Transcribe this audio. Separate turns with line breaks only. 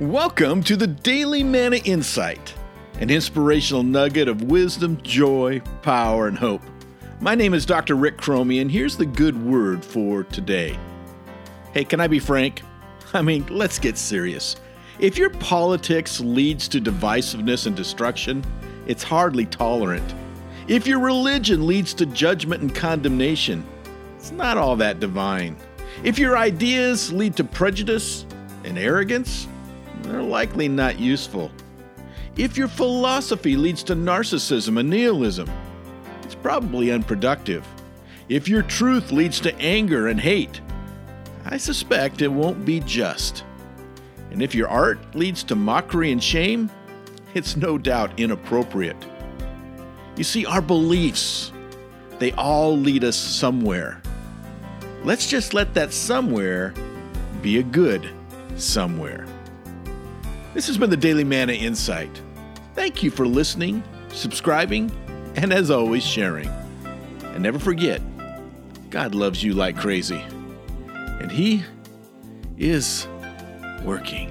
Welcome to the Daily Manna Insight, an inspirational nugget of wisdom, joy, power, and hope. My name is Dr. Rick Cromie, and here's the good word for today. Hey, can I be frank? I mean, let's get serious. If your politics leads to divisiveness and destruction, it's hardly tolerant. If your religion leads to judgment and condemnation, it's not all that divine. If your ideas lead to prejudice and arrogance, they're likely not useful. If your philosophy leads to narcissism and nihilism, it's probably unproductive. If your truth leads to anger and hate, I suspect it won't be just. And if your art leads to mockery and shame, it's no doubt inappropriate. You see, our beliefs, they all lead us somewhere. Let's just let that somewhere be a good somewhere. This has been the Daily Manna Insight. Thank you for listening, subscribing, and as always, sharing. And never forget, God loves you like crazy, and He is working.